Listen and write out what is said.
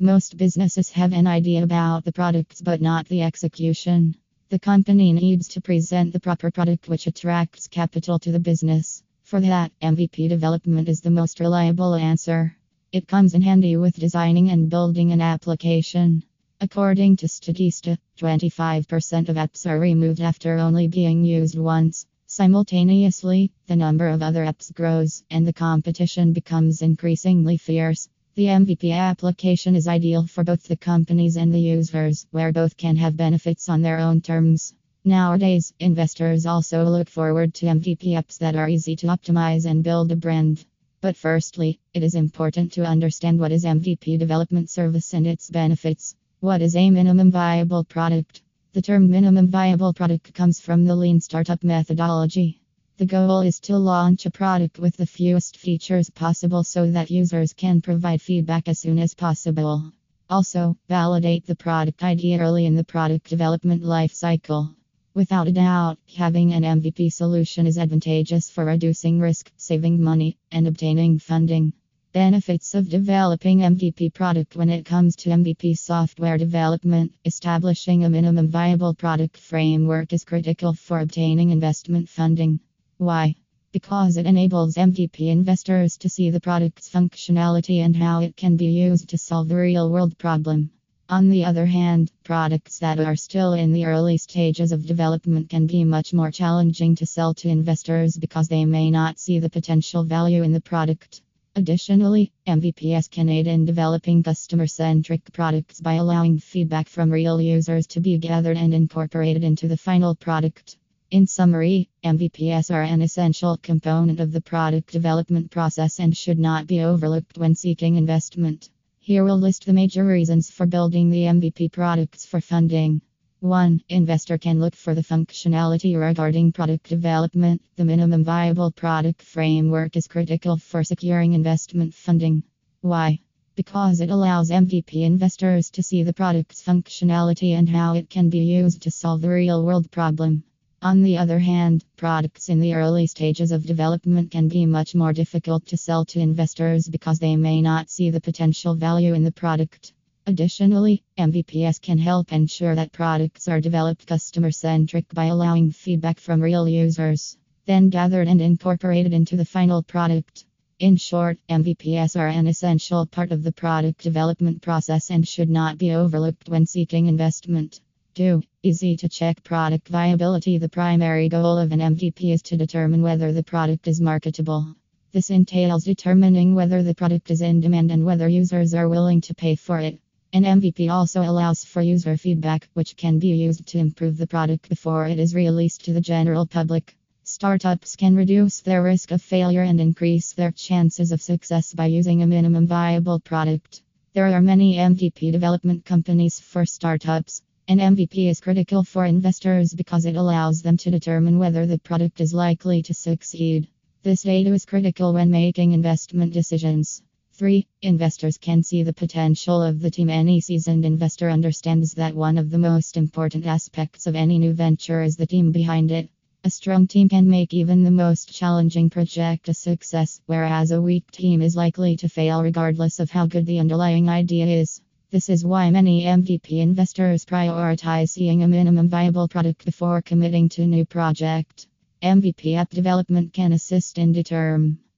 Most businesses have an idea about the products but not the execution. The company needs to present the proper product which attracts capital to the business. For that, MVP development is the most reliable answer. It comes in handy with designing and building an application. According to Statista, 25% of apps are removed after only being used once. Simultaneously, the number of other apps grows and the competition becomes increasingly fierce. The MVP application is ideal for both the companies and the users, where both can have benefits on their own terms. Nowadays, investors also look forward to MVP apps that are easy to optimize and build a brand. But firstly, it is important to understand what is MVP development service and its benefits. What is a minimum viable product? The term minimum viable product comes from the lean startup methodology. The goal is to launch a product with the fewest features possible so that users can provide feedback as soon as possible. Also, validate the product idea early in the product development life cycle. Without a doubt, having an MVP solution is advantageous for reducing risk, saving money, and obtaining funding. Benefits of developing MVP product when it comes to MVP software development. Establishing a minimum viable product framework is critical for obtaining investment funding. Why? Because it enables MVP investors to see the product's functionality and how it can be used to solve a real world problem. On the other hand, products that are still in the early stages of development can be much more challenging to sell to investors because they may not see the potential value in the product. Additionally, MVPs can aid in developing customer centric products by allowing feedback from real users to be gathered and incorporated into the final product. In summary, MVPs are an essential component of the product development process and should not be overlooked when seeking investment. Here we'll list the major reasons for building the MVP products for funding. 1. Investor can look for the functionality regarding product development. The minimum viable product framework is critical for securing investment funding. Why? Because it allows MVP investors to see the product's functionality and how it can be used to solve a real world problem. On the other hand, products in the early stages of development can be much more difficult to sell to investors because they may not see the potential value in the product. Additionally, MVPs can help ensure that products are developed customer centric by allowing feedback from real users, then gathered and incorporated into the final product. In short, MVPs are an essential part of the product development process and should not be overlooked when seeking investment. 2. Easy to check product viability. The primary goal of an MVP is to determine whether the product is marketable. This entails determining whether the product is in demand and whether users are willing to pay for it. An MVP also allows for user feedback, which can be used to improve the product before it is released to the general public. Startups can reduce their risk of failure and increase their chances of success by using a minimum viable product. There are many MVP development companies for startups. An MVP is critical for investors because it allows them to determine whether the product is likely to succeed. This data is critical when making investment decisions. 3. Investors can see the potential of the team. Any seasoned investor understands that one of the most important aspects of any new venture is the team behind it. A strong team can make even the most challenging project a success, whereas a weak team is likely to fail regardless of how good the underlying idea is. This is why many MVP investors prioritize seeing a minimum viable product before committing to new project. MVP app development can assist in determining